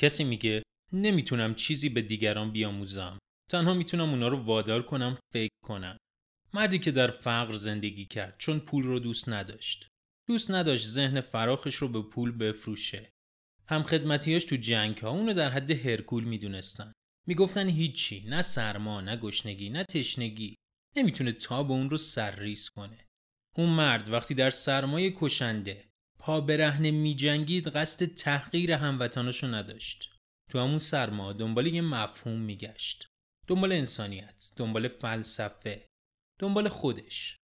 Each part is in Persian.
کسی میگه نمی‌تونم چیزی به دیگران بیاموزم. تنها می‌تونم اونا رو وادار کنم فکر کنم. مردی که در فقر زندگی کرد چون پول رو دوست نداشت. دوست نداشت ذهن فراخش رو به پول بفروشه. هم خدمتیاش تو جنگ ها اونو در حد هرکول می‌دونستن. می‌گفتن هیچی نه سرما نه گشنگی نه تشنگی نمی‌تونه تاب اون رو سرریز کنه. اون مرد وقتی در سرمایه کشنده پا برهنه میجنگید قصد تحقیر هموطناشو نداشت. تو همون سرما دنبال یه مفهوم میگشت. دنبال انسانیت، دنبال فلسفه، دنبال خودش.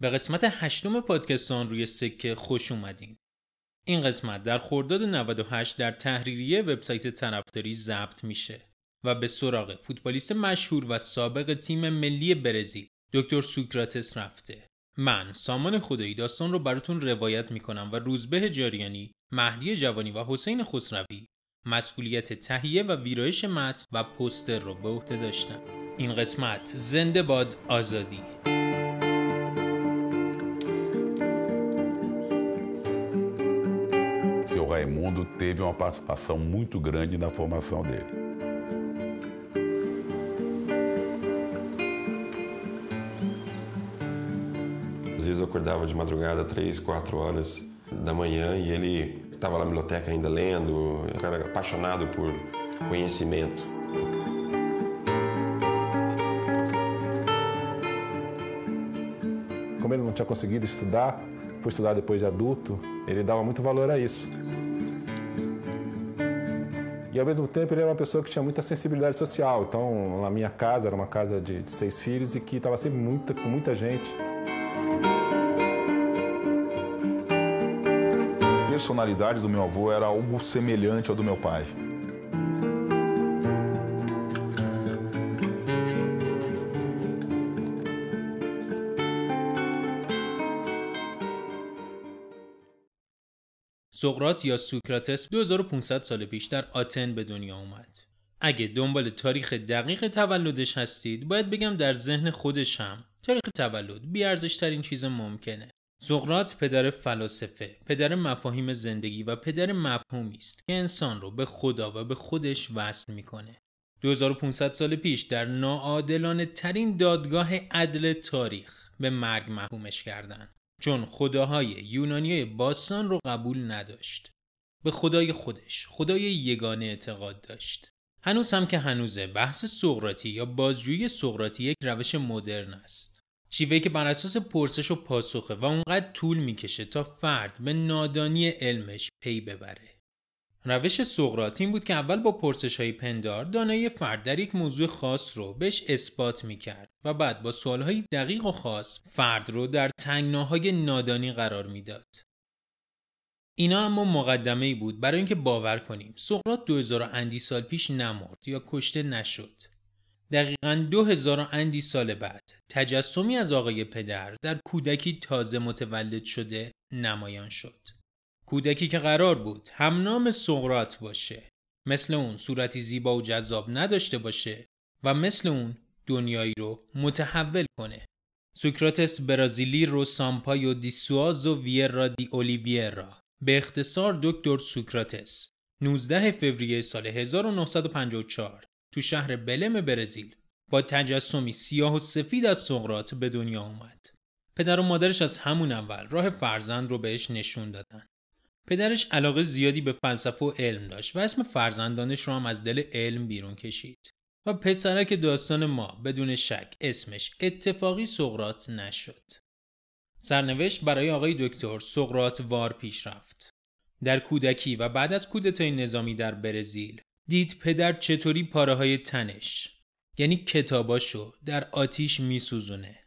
به قسمت هشتم پادکستان روی سکه خوش اومدین. این قسمت در خرداد 98 در تحریریه وبسایت طرفداری ضبط میشه و به سراغ فوتبالیست مشهور و سابق تیم ملی برزیل دکتر سوکراتس رفته. من سامان خدایی داستان رو براتون روایت می‌کنم و روزبه جاریانی، مهدی جوانی و حسین خسروی مسئولیت تهیه و ویرایش متن و پوستر رو به عهده داشتم. این قسمت زنده باد آزادی. Seu Raimundo teve uma participação muito grande na formação dele. Vezes eu acordava de madrugada, três, quatro horas da manhã, e ele estava na biblioteca ainda lendo, um cara apaixonado por conhecimento. Como ele não tinha conseguido estudar, foi estudar depois de adulto, ele dava muito valor a isso. E ao mesmo tempo ele era uma pessoa que tinha muita sensibilidade social. Então, na minha casa, era uma casa de, de seis filhos e que estava sempre muita, com muita gente. Personalidade do meu avô era algo semelhante ao do meu pai. سقراط یا سوکراتس 2500 سال پیش در آتن به دنیا اومد. اگه دنبال تاریخ دقیق تولدش هستید باید بگم در ذهن خودش هم تاریخ تولد بیارزش ترین چیز ممکنه. سقراط پدر فلاسفه، پدر مفاهیم زندگی و پدر مفهومی است که انسان رو به خدا و به خودش وصل می‌کنه. 2500 سال پیش در ناعادلانه ترین دادگاه عدل تاریخ به مرگ محکومش کردند. چون خداهای یونانی باستان رو قبول نداشت. به خدای خودش، خدای یگانه اعتقاد داشت. هنوز هم که هنوزه بحث سقراطی یا بازجویی سقراطی یک روش مدرن است. شیوهی که بر اساس پرسش و پاسخه و اونقدر طول می‌کشه تا فرد به نادانی علمش پی ببره. روش سقراط این بود که اول با پرسش های پندار دانایی فرد در یک موضوع خاص رو بهش اثبات می‌کرد و بعد با سوال های دقیق و خاص فرد رو در تنگناهای نادانی قرار می‌داد. اینا اما مقدمه ای بود برای اینکه باور کنیم سقراط 2000 اندی سال پیش نمرد یا کشته نشد. دقیقا 2000 اندی سال بعد تجسمی از آقای پدر در کودکی تازه متولد شده نمایان شد. کودکی که قرار بود هم نام سقرات باشه مثل اون صورتی زیبا و جذاب نداشته باشه و مثل اون دنیایی رو متحول کنه. سوکراتس برازیلی رو سامپایو دی سوازو ویرا دی اولیویرا به اختصار دکتر سوکراتس 19 فوریه سال 1954 تو شهر بلم برزیل با تجسمی سیاه و سفید از سقراط به دنیا اومد. پدر و مادرش از همون اول راه فرزند رو بهش نشون دادن. پدرش علاقه زیادی به فلسفه و علم داشت و اسم فرزندانش رو هم از دل علم بیرون کشید و پسرک داستان ما بدون شک اسمش اتفاقی سقرات نشد. سرنوشت برای آقای دکتر سقرات وار پیش رفت. در کودکی و بعد از کودتای نظامی در برزیل دید پدر چطوری پاره های تنش یعنی کتاباشو در آتیش میسوزونه.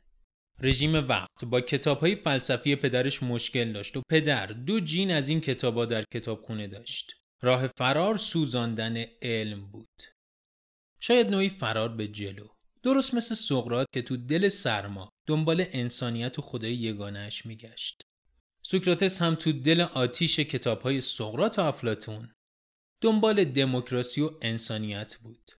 رژیم وقت با کتاب های فلسفی پدرش مشکل داشت و پدر دو جین از این کتابا در کتابخونه داشت. راه فرار سوزاندن علم بود. شاید نوعی فرار به جلو. درست مثل سقراط که تو دل سرما دنبال انسانیت و خدای یگانهش میگشت. سوکراتس هم تو دل آتیش کتاب های سقراط و افلاتون دنبال دموکراسی و انسانیت بود.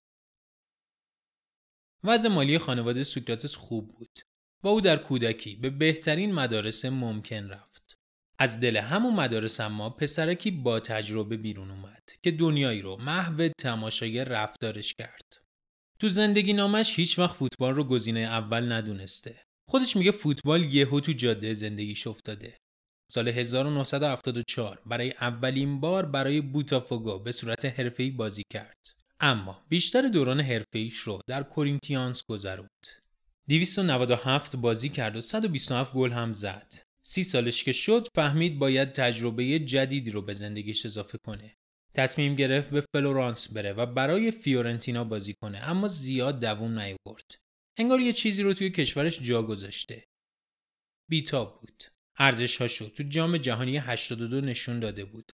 وضع مالی خانواده سوکراتس خوب بود. و او در کودکی به بهترین مدارس ممکن رفت. از دل همون مدارس اما پسرکی با تجربه بیرون اومد که دنیایی رو محو تماشای رفتارش کرد. تو زندگی نامش هیچ وقت فوتبال رو گزینه اول ندونسته. خودش میگه فوتبال یهو تو جاده زندگیش افتاده. سال 1974 برای اولین بار برای بوتافوگو به صورت حرفه‌ای بازی کرد. اما بیشتر دوران حرفه‌ایش رو در کورینتیانس گذروند. 297 بازی کرد و 127 گل هم زد. سی سالش که شد فهمید باید تجربه جدیدی رو به زندگیش اضافه کنه. تصمیم گرفت به فلورانس بره و برای فیورنتینا بازی کنه اما زیاد دووم نیورد. انگار یه چیزی رو توی کشورش جا گذاشته. بیتاب بود. ارزش هاشو تو جام جهانی 82 نشون داده بود.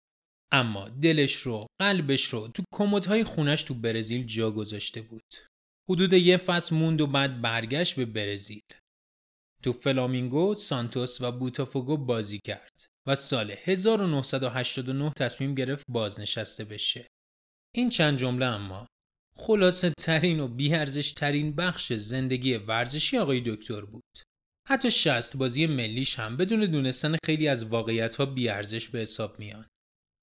اما دلش رو، قلبش رو تو کمدهای خونش تو برزیل جا گذاشته بود. حدود یه فصل موند و بعد برگشت به برزیل. تو فلامینگو، سانتوس و بوتافوگو بازی کرد و سال 1989 تصمیم گرفت بازنشسته بشه. این چند جمله اما خلاصه ترین و بیارزش ترین بخش زندگی ورزشی آقای دکتر بود. حتی شست بازی ملیش هم بدون دونستن خیلی از واقعیت ها بیارزش به حساب میان.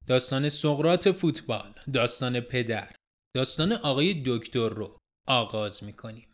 داستان سقرات فوتبال، داستان پدر، داستان آقای دکتر رو آغاز می‌کنیم.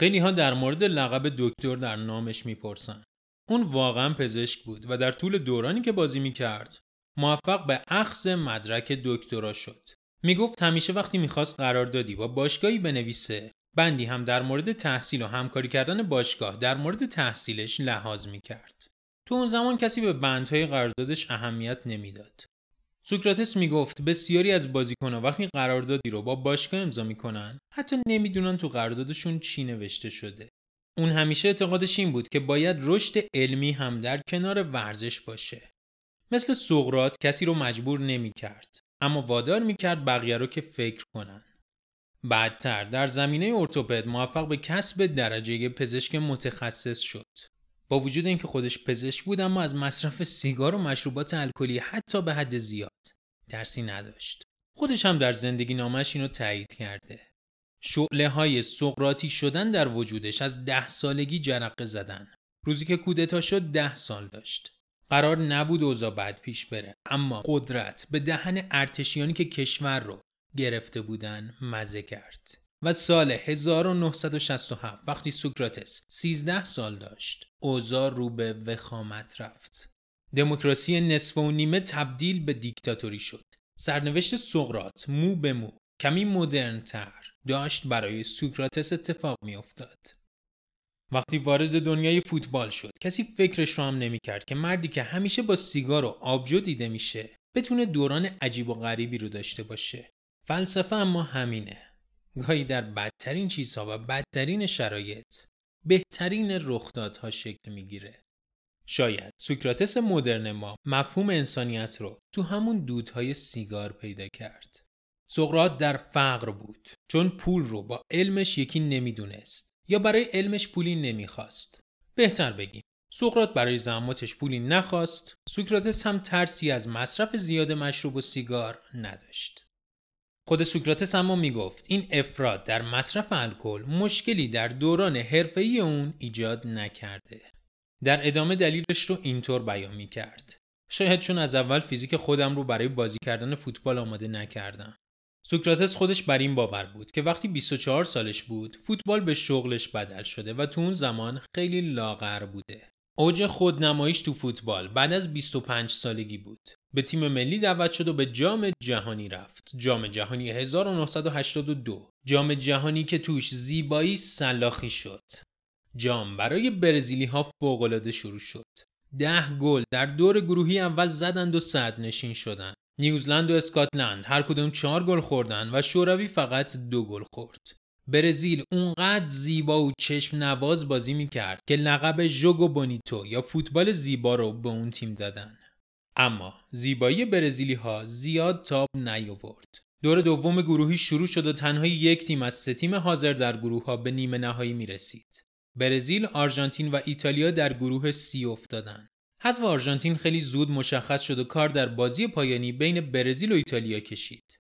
خیلی ها در مورد لقب دکتر در نامش می‌پرسن. اون واقعا پزشک بود و در طول دورانی که بازی می‌کرد موفق به اخذ مدرک دکترا شد. می‌گفت همیشه وقتی می‌خواست قراردادی با باشگاهی بنویسه بندی هم در مورد تحصیل و همکاری کردن باشگاه در مورد تحصیلش لحاظ می‌کرد. تو اون زمان کسی به بندهای قراردادش اهمیت نمی‌داد. سوکراتس می‌گفت بسیاری از بازیکنها وقتی قراردادی رو با باشگاه امضا می‌کنن حتی نمی‌دونن تو قراردادشون چی نوشته شده. اون همیشه اعتقادش این بود که باید رشد علمی هم در کنار ورزش باشه. مثل سقرات کسی رو مجبور نمی‌کرد اما وادار می‌کرد بقیه رو که فکر کنن. بعدتر در زمینه ارتوپد موفق به کسب درجه پزشک متخصص شد. با وجود اینکه خودش پزشک بود اما از مصرف سیگار و مشروبات الکلی حتی به حد زیاد ترسی نداشت. خودش هم در زندگی نامش اینو تایید کرده. شعله های سقراطی شدن در وجودش از ده سالگی جرقه زدن. روزی که کودتا شد ده سال داشت. قرار نبود اوضاع بد پیش بره اما قدرت به دهن ارتشیانی که کشور رو گرفته بودن مزه کرد. و سال 1967 وقتی سوکراتس 13 سال داشت اوضاع رو به وخامت رفت. دموکراسی نصف و نیمه تبدیل به دیکتاتوری شد. سرنوشت سقرات مو به مو کمی مدرن تر داشت برای سوکراتس اتفاق می افتاد. وقتی وارد دنیای فوتبال شد کسی فکرش رو هم نمی کرد که مردی که همیشه با سیگار و آبجو دیده میشه بتونه دوران عجیب و غریبی رو داشته باشه. فلسفه اما همینه. گاهی در بدترین چیزها و بدترین شرایط بهترین رخدادها شکل می‌گیره. شاید سوکراتس مدرن ما مفهوم انسانیت رو تو همون دودهای سیگار پیدا کرد. سقراط در فقر بود چون پول رو با علمش یکی نمی‌دونست یا برای علمش پولی نمی‌خواست. بهتر بگیم سقراط برای زحماتش پولی نخواست سوکراتس هم ترسی از مصرف زیاد مشروب و سیگار نداشت. خود سوکراتس اما می‌گفت این افراد در مصرف الکل مشکلی در دوران حرفه‌ای اون ایجاد نکرده. در ادامه دلیلش رو اینطور بیان می کرد. شاید چون از اول فیزیک خودم رو برای بازی کردن فوتبال آماده نکردم. سوکراتس خودش بر این باور بود که وقتی 24 سالش بود فوتبال به شغلش بدل شده و تو اون زمان خیلی لاغر بوده. اوج خودنماییش تو فوتبال بعد از 25 سالگی بود. به تیم ملی دعوت شد و به جام جهانی رفت. جام جهانی 1982. جام جهانی که توش زیبایی سلاخی شد. جام برای برزیلی ها فوق‌العاده شروع شد. ده گل در دور گروهی اول زدند و صد نشین شدند. نیوزلند و اسکاتلند هر کدوم چهار گل خوردن و شوروی فقط دو گل خورد. برزیل اونقدر زیبا و چشم نواز بازی می‌کرد که لقب ژوگو بونیتو یا فوتبال زیبا رو به اون تیم دادن. اما زیبایی برزیلی ها زیاد تاب نیاورد. دور دوم گروهی شروع شد و تنها یک تیم از سه تیم حاضر در گروه ها به نیمه نهایی می رسید. برزیل، آرژانتین و ایتالیا در گروه سی افتادن. حذف آرژانتین خیلی زود مشخص شد و کار در بازی پایانی بین برزیل و ایتالیا کشید.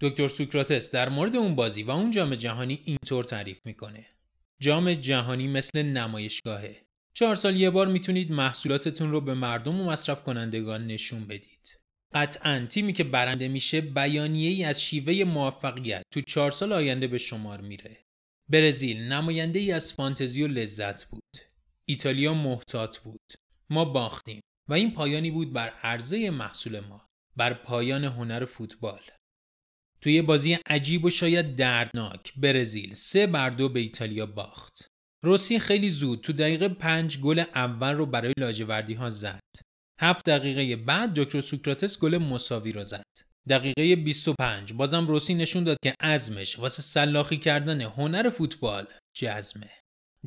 دکتر سوکراتس در مورد اون بازی و اون جام جهانی اینطور تعریف می‌کنه. جام جهانی مثل نمایشگاهه. چهار سال یه بار می‌تونید محصولاتتون رو به مردم و مصرف کنندگان نشون بدید. قطعا تیمی که برنده میشه بیانیه ای از شیوه موفقیت تو چهار سال آینده به شمار میره. برزیل نماینده ای از فانتزی و لذت بود. ایتالیا محتاط بود. ما باختیم و این پایانی بود بر عرضه محصول ما. بر پایان هنر فوتبال. توی بازی عجیب و شاید دردناک برزیل سه بر دو به ایتالیا باخت. روسی خیلی زود تو دقیقه پنج گل اول رو برای لاجوردی ها زد. هفت دقیقه بعد دکتر سوکراتس گل مساوی رو زد. دقیقه 25 بازم روسی نشون داد که عزمش واسه سلاخی کردن هنر فوتبال جزمه.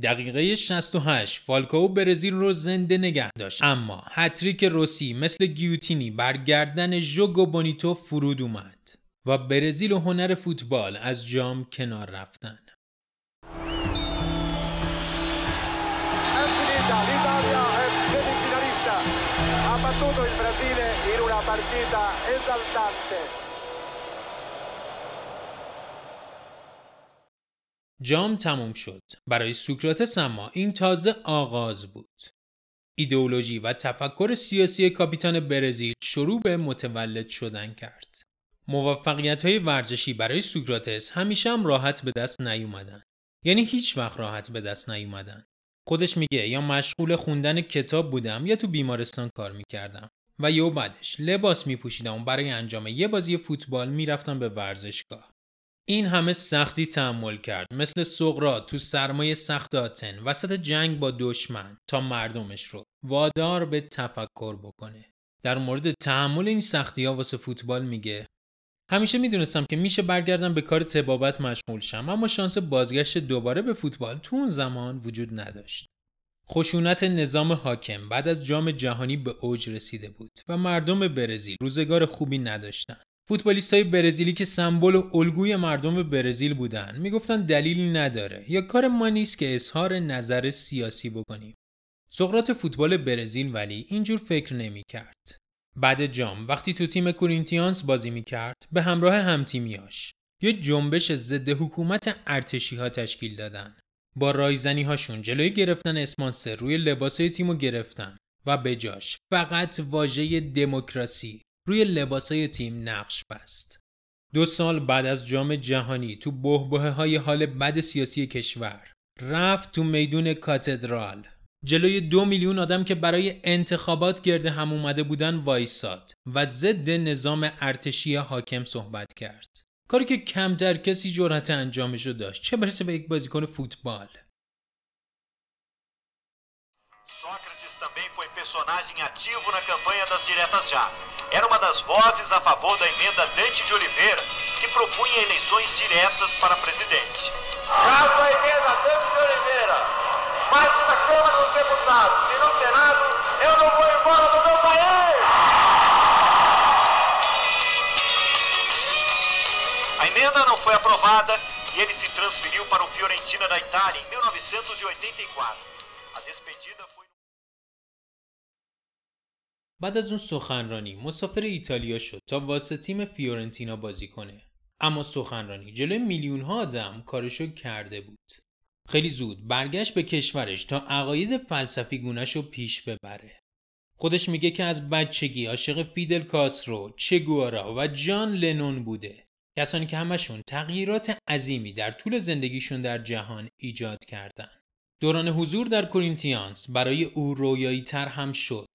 دقیقه 68 فالکاو برزیل رو زنده نگه داشت اما هتریک روسی مثل گیوتینی بر گردن ژوگو بونیتو فرود اومد و برزیل و هنر فوتبال از جام کنار رفتن. جام تموم شد. برای سوکراتس اما این تازه آغاز بود. ایدئولوژی و تفکر سیاسی کاپیتان برزیل شروع به متولد شدن کرد. موفقیت های ورزشی برای سوکراتس همیشه هم راحت به دست نیومدن. یعنی هیچ وقت راحت به دست نیومدن. خودش میگه یا مشغول خوندن کتاب بودم یا تو بیمارستان کار می‌کردم و یو بعدش لباس میپوشیدم و برای انجام یه بازی فوتبال می‌رفتم به ورزشگاه این همه سختی تحمل کرد مثل سقرات تو سرمایه سخت آتن وسط جنگ با دشمن تا مردمش رو وادار به تفکر بکنه در مورد تحمل این سختی ها واسه فوتبال میگه همیشه می‌دونستم که میشه برگردم به کار تبابت مشغول شم اما شانس بازگشت دوباره به فوتبال تو اون زمان وجود نداشت. خشونت نظام حاکم بعد از جام جهانی به اوج رسیده بود و مردم برزیل روزگار خوبی نداشتن. فوتبالیست های برزیلی که سمبل و الگوی مردم برزیل بودن می‌گفتن دلیلی نداره یا کار ما نیست که اظهار نظر سیاسی بکنیم. سقراط فوتبال برزیل ولی اینجور فکر نمی‌کرد. بعد جام وقتی تو تیم کورینتیانس بازی می‌کرد به همراه همتیمیاش یه جنبش ضد حکومت ارتشی ها تشکیل دادن. با رایزنی هاشون جلوی گرفتن اسپانسر روی لباسای تیمو گرفتن و بجاش فقط واژه دموکراسی روی لباسای تیم نقش بست. دو سال بعد از جام جهانی تو بهبه های حال بد سیاسی کشور رفت تو میدون کاتدرال. جلوی دو میلیون آدم که برای انتخابات گرد هم اومده بودن وایساد و ضد نظام ارتشی حاکم صحبت کرد. کاری که کمتر کسی جرأت انجامشو داشت چه برسه به یک بازیکن فوتبال. Sócrates também foi personagem ativo na campanha das diretas já. Era uma das vozes a favor da emenda Dante de Oliveira, que propunha eleições diretas para presidente. Caso a emenda Dante de Oliveira parte da Câmara dos Deputados e no Senado, eu não vou embora do meu país! A emenda não foi aprovada e ele se transferiu para o Fiorentina da Itália em 1984. A despedida foi. بعد از اون سخنرانی مسافر ایتالیا شد تا واسه تیم فیورنتینا بازی کنه اما سخنرانی جلوی میلیون ها آدم کارشو کرده بود خیلی زود برگشت به کشورش تا عقاید فلسفی گونش رو پیش ببره. خودش میگه که از بچگی عاشق فیدل کاسترو، چگوارا و جان لنون بوده. کسانی که همشون تغییرات عظیمی در طول زندگیشون در جهان ایجاد کردن. دوران حضور در کورینتیانس برای او رویایی تر هم شد.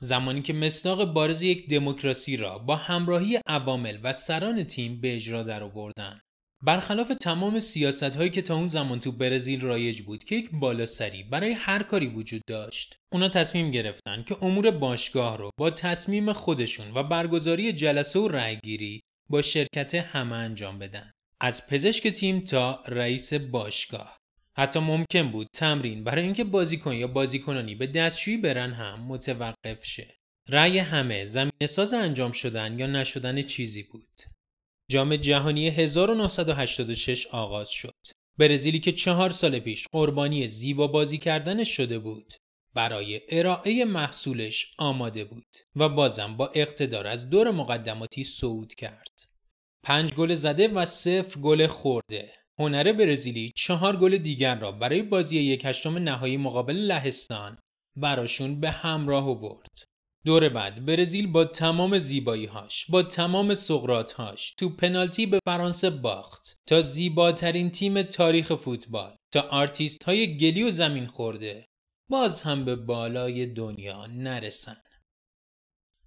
زمانی که مصداق بارز یک دموکراسی را با همراهی عوامل و سران تیم به اجرا در آوردن. برخلاف تمام سیاست هایی که تا اون زمان تو برزیل رایج بود که یک بالا سری برای هر کاری وجود داشت اونا تصمیم گرفتن که امور باشگاه رو با تصمیم خودشون و برگزاری جلسه و رأیگیری با شرکت همه انجام بدن. از پزشک تیم تا رئیس باشگاه. حتی ممکن بود تمرین برای اینکه بازیکن یا بازیکنانی به دستشویی برن هم متوقف شه. رأی همه زمین ساز انجام شدن یا نشدن چیزی بود. جام جهانی 1986 آغاز شد. برزیلی که چهار سال پیش قربانی زیبا بازی کردنش شده بود برای ارائه محصولش آماده بود و بازم با اقتدار از دور مقدماتی صعود کرد. پنج گل زده و صفر گل خورده. هنر برزیلی چهار گل دیگر را برای بازی یک هشتم نهایی مقابل لهستان براشون به همراه آورد. دور بعد برزیل با تمام زیباییهاش با تمام سقراط‌هاش تو پنالتی به فرانسه باخت تا زیباترین تیم تاریخ فوتبال تا آرتیست های گلی و زمین خورده باز هم به بالای دنیا نرسن.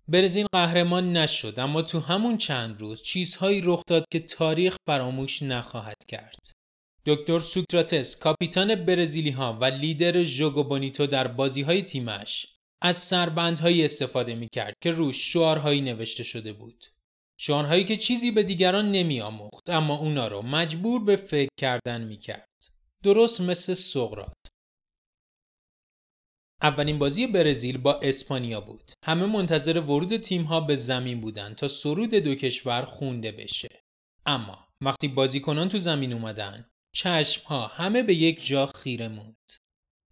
برزیل قهرمان نشد اما تو همون چند روز چیزهایی رخ داد که تاریخ فراموش نخواهد کرد. دکتر سوکراتس کاپیتان برزیلی ها و لیدر ژوگو بونیتو در بازی های تیمش از سربندهایی استفاده می کرد که روش شعارهایی نوشته شده بود. شعارهایی که چیزی به دیگران نمی آموخت اما اونا رو مجبور به فکر کردن می کرد. درست مثل سقرات. اولین بازی برزیل با اسپانیا بود. همه منتظر ورود تیمها به زمین بودند تا سرود دو کشور خونده بشه. اما وقتی بازیکنان تو زمین اومدن، چشمها همه به یک جا خیره موند.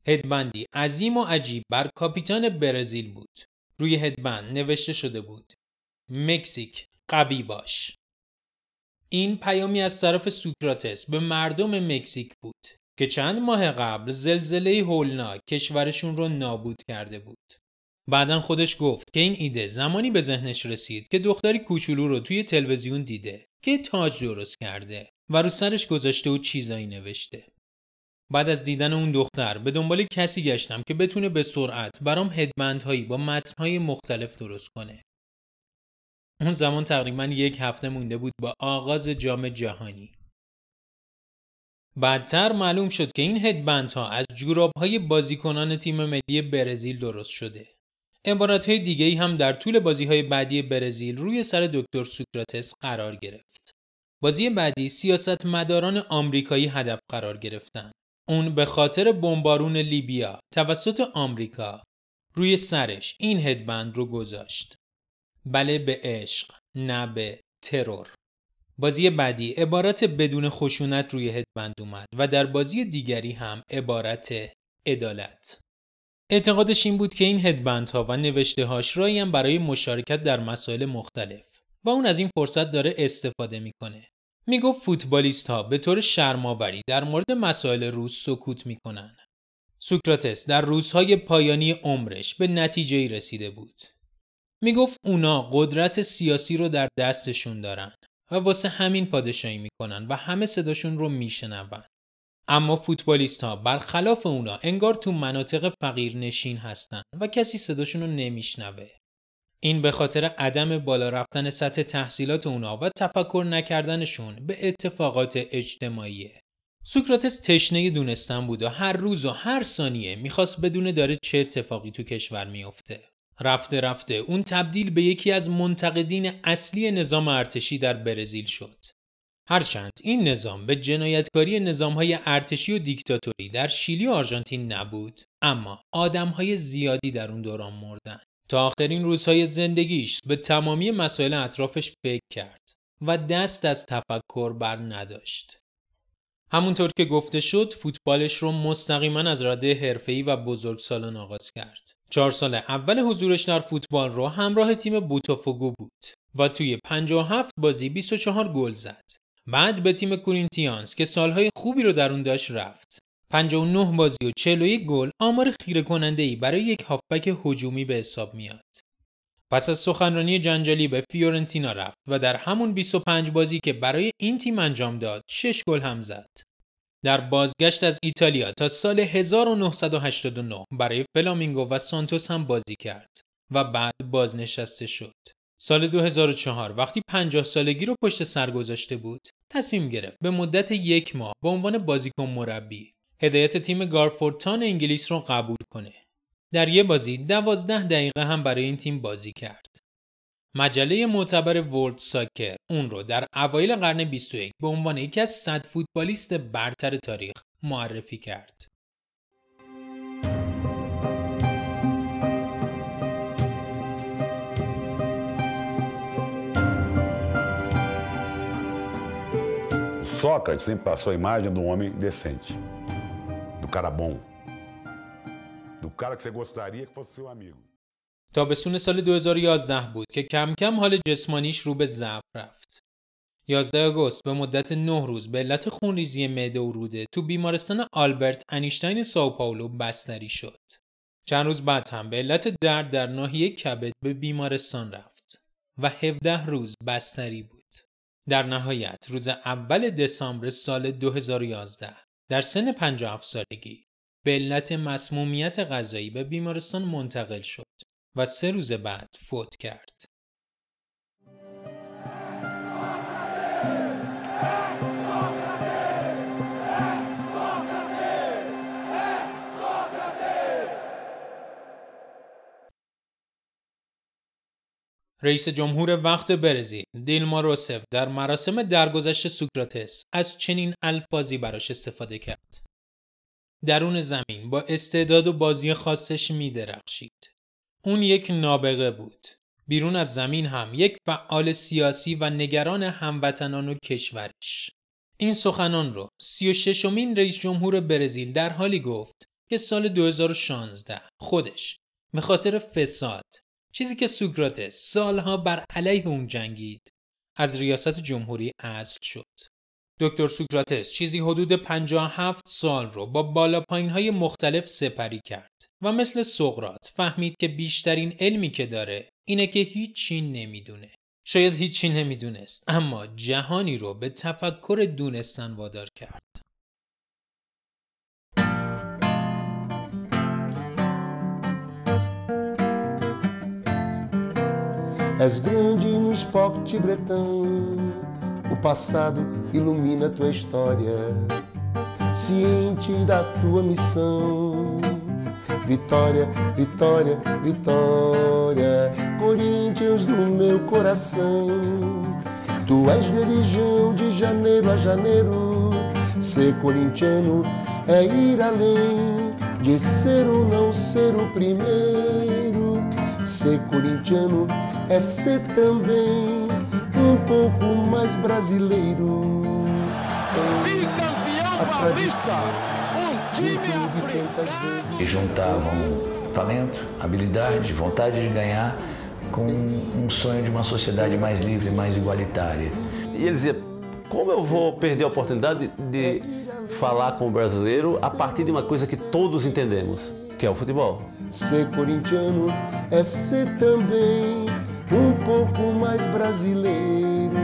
هدبندی عظیم و عجیب بر کاپیتان برزیل بود. روی هدبند نوشته شده بود. مکزیک قوی باش. این پیامی از طرف سوکراتس به مردم مکزیک بود که چند ماه قبل زلزله هولناک کشورشون رو نابود کرده بود. بعدا خودش گفت که این ایده زمانی به ذهنش رسید که دختری کوچولو رو توی تلویزیون دیده که تاج درست کرده و رو سرش گذاشته و چیزایی نوشته. بعد از دیدن اون دختر به دنبال کسی گشتم که بتونه به سرعت برام هدبندهایی با متنهای مختلف درست کنه. اون زمان تقریبا یک هفته مونده بود با آغاز جام جهانی. بعدتر معلوم شد که این هدبندها از جوراب های بازیکنان تیم ملی برزیل درست شده. عبارت های دیگه هم در طول بازی های بعدی برزیل روی سر دکتر سوکراتس قرار گرفت. بازی بعدی سیاست مداران آمریکایی هدف قرار گرفتن. اون به خاطر بمبارون لیبیا توسط آمریکا روی سرش این هدبند رو گذاشت. بله به عشق نه به ترور. بازی بعدی عبارت بدون خشونت روی هدبند اومد و در بازی دیگری هم عبارت عدالت. اعتقادش این بود که این هدبندها و نوشته هاش هم برای مشارکت در مسائل مختلف و اون از این فرصت داره استفاده می‌کنه. می‌گفت فوتبالیست ها به طور شرماوری در مورد مسائل روز سکوت می‌کنن. سوکراتس در روزهای پایانی عمرش به نتیجه رسیده بود. می‌گفت اونا قدرت سیاسی رو در دستشون دارن و واسه همین پادشاهی می‌کنن و همه صداشون رو میشنون. اما فوتبالیست ها برخلاف اونا انگار تو مناطق فقیر نشین هستن و کسی صداشون رو نمیشنوه. این به خاطر عدم بالا رفتن سطح تحصیلات اونا و تفکر نکردنشون به اتفاقات اجتماعیه. سوکراتس تشنه دونستن بود و هر روز و هر ثانیه می‌خواست بدونه داره چه اتفاقی تو کشور میافته. رفته رفته اون تبدیل به یکی از منتقدین اصلی نظام ارتشی در برزیل شد. هرچند این نظام به جنایتکاری نظامهای ارتشی و دیکتاتوری در شیلی و آرژانتین نبود اما آدمهای زیادی در اون دوران مردن تا آخرین روزهای زندگیش به تمامی مسائل اطرافش فکر کرد و دست از تفکر بر نداشت. همونطور که گفته شد فوتبالش رو مستقیما از رده حرفه‌ای و بزرگسالان آغاز کرد. چهار سال اول حضورش در فوتبال رو همراه تیم بوتافوگو بود و توی 57 بازی 24 گل زد. بعد به تیم کورینتیانس که سالهای خوبی رو در اون داشت رفت. 59 بازی و 41 گل آمار خیره کننده ای برای یک هافبک هجومی به حساب میاد. پس از سخنرانی جنجالی به فیورنتینا رفت و در همون 25 بازی که برای این تیم انجام داد 6 گل هم زد. در بازگشت از ایتالیا تا سال 1989 برای فلامینگو و سانتوس هم بازی کرد و بعد بازنشسته شد. سال 2004 وقتی 50 سالگی رو پشت سر گذاشته بود تصمیم گرفت به مدت یک ماه به عنوان بازیکن مربی هدایت تیم گارفورتان انگلیس رو قبول کنه. در یه بازی دوازده دقیقه هم برای این تیم بازی کرد. مجله معتبر ورلد ساکر اون رو در اوایل قرن 21 به عنوان یکی از 100 فوتبالیست برتر تاریخ معرفی کرد. Sócrates sempre passou a imagem de um homem decente. Cara bom, do cara que você gostaria que fosse seu amigo. تابستون سال 2011 بود که کم کم حال جسمانیش رو به ضعف رفت. 11 آگوست به مدت 9 روز به علت خونریزی معده و روده تو بیمارستان آلبرت انیشتین ساو پائولو بستری شد. چند روز بعد هم به علت درد در ناحیه کبد به بیمارستان رفت و 17 روز بستری بود. در نهایت روز اول دسامبر سال 2011 در سن 57 سالگی به علت مسمومیت غذایی به بیمارستان منتقل شد و سه روز بعد فوت کرد. رئیس جمهور وقت برزیل دیلما روسف در مراسم درگذشت سوکراتس از چنین الفاظی براش استفاده کرد. درون زمین با استعداد و بازی خاصش می درخشید. اون یک نابغه بود. بیرون از زمین هم یک فعال سیاسی و نگران هموطنان و کشورش. این سخنان رو 36 امین رئیس جمهور برزیل در حالی گفت که سال 2016 خودش به خاطر فساد چیزی که سوکراتس سالها بر علیه اون جنگید از ریاست جمهوری اصل شد. دکتر سوکراتس چیزی حدود 57 سال رو با بالا پایین های مختلف سپری کرد و مثل سقرات فهمید که بیشترین علمی که داره اینه که هیچی نمی‌دونه. شاید هیچی نمی‌دونست اما جهانی رو به تفکر دونستن وادار کرد. És grande no esporte bretão, o passado ilumina tua história, ciente da tua missão. Vitória, vitória, vitória, Corinthians do meu coração. Tu és religião de janeiro a janeiro, ser corintiano é ir além de ser ou não ser o primeiro. Ser corintiano é ser também um pouco mais brasileiro. Tens a tradição de um clube tantas vezes. E juntavam talento, habilidade, vontade de ganhar com um sonho de uma sociedade mais livre, mais igualitária. E ele dizia: como eu vou perder a oportunidade de falar com o brasileiro a partir de uma coisa que todos entendemos, que é o futebol? Ser corintiano é ser também um pouco mais brasileiro.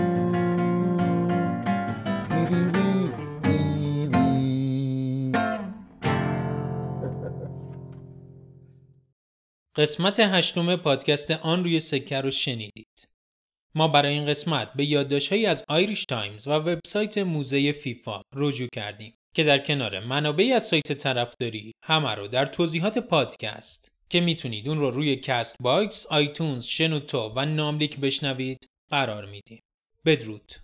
قسمت هشتم پادکست آن روی سکه رو شنیدید. ما برای این قسمت به یادداشت‌هایی از Irish Times و وبسایت موزه فیفا رجوع کردیم که در کنار منابعی از سایت طرفداری همه رو در توضیحات پادکست که می‌تونید اون رو روی Castbox، iTunes، شنوتو و ناملیک بشنوید قرار میدیم. بدرود.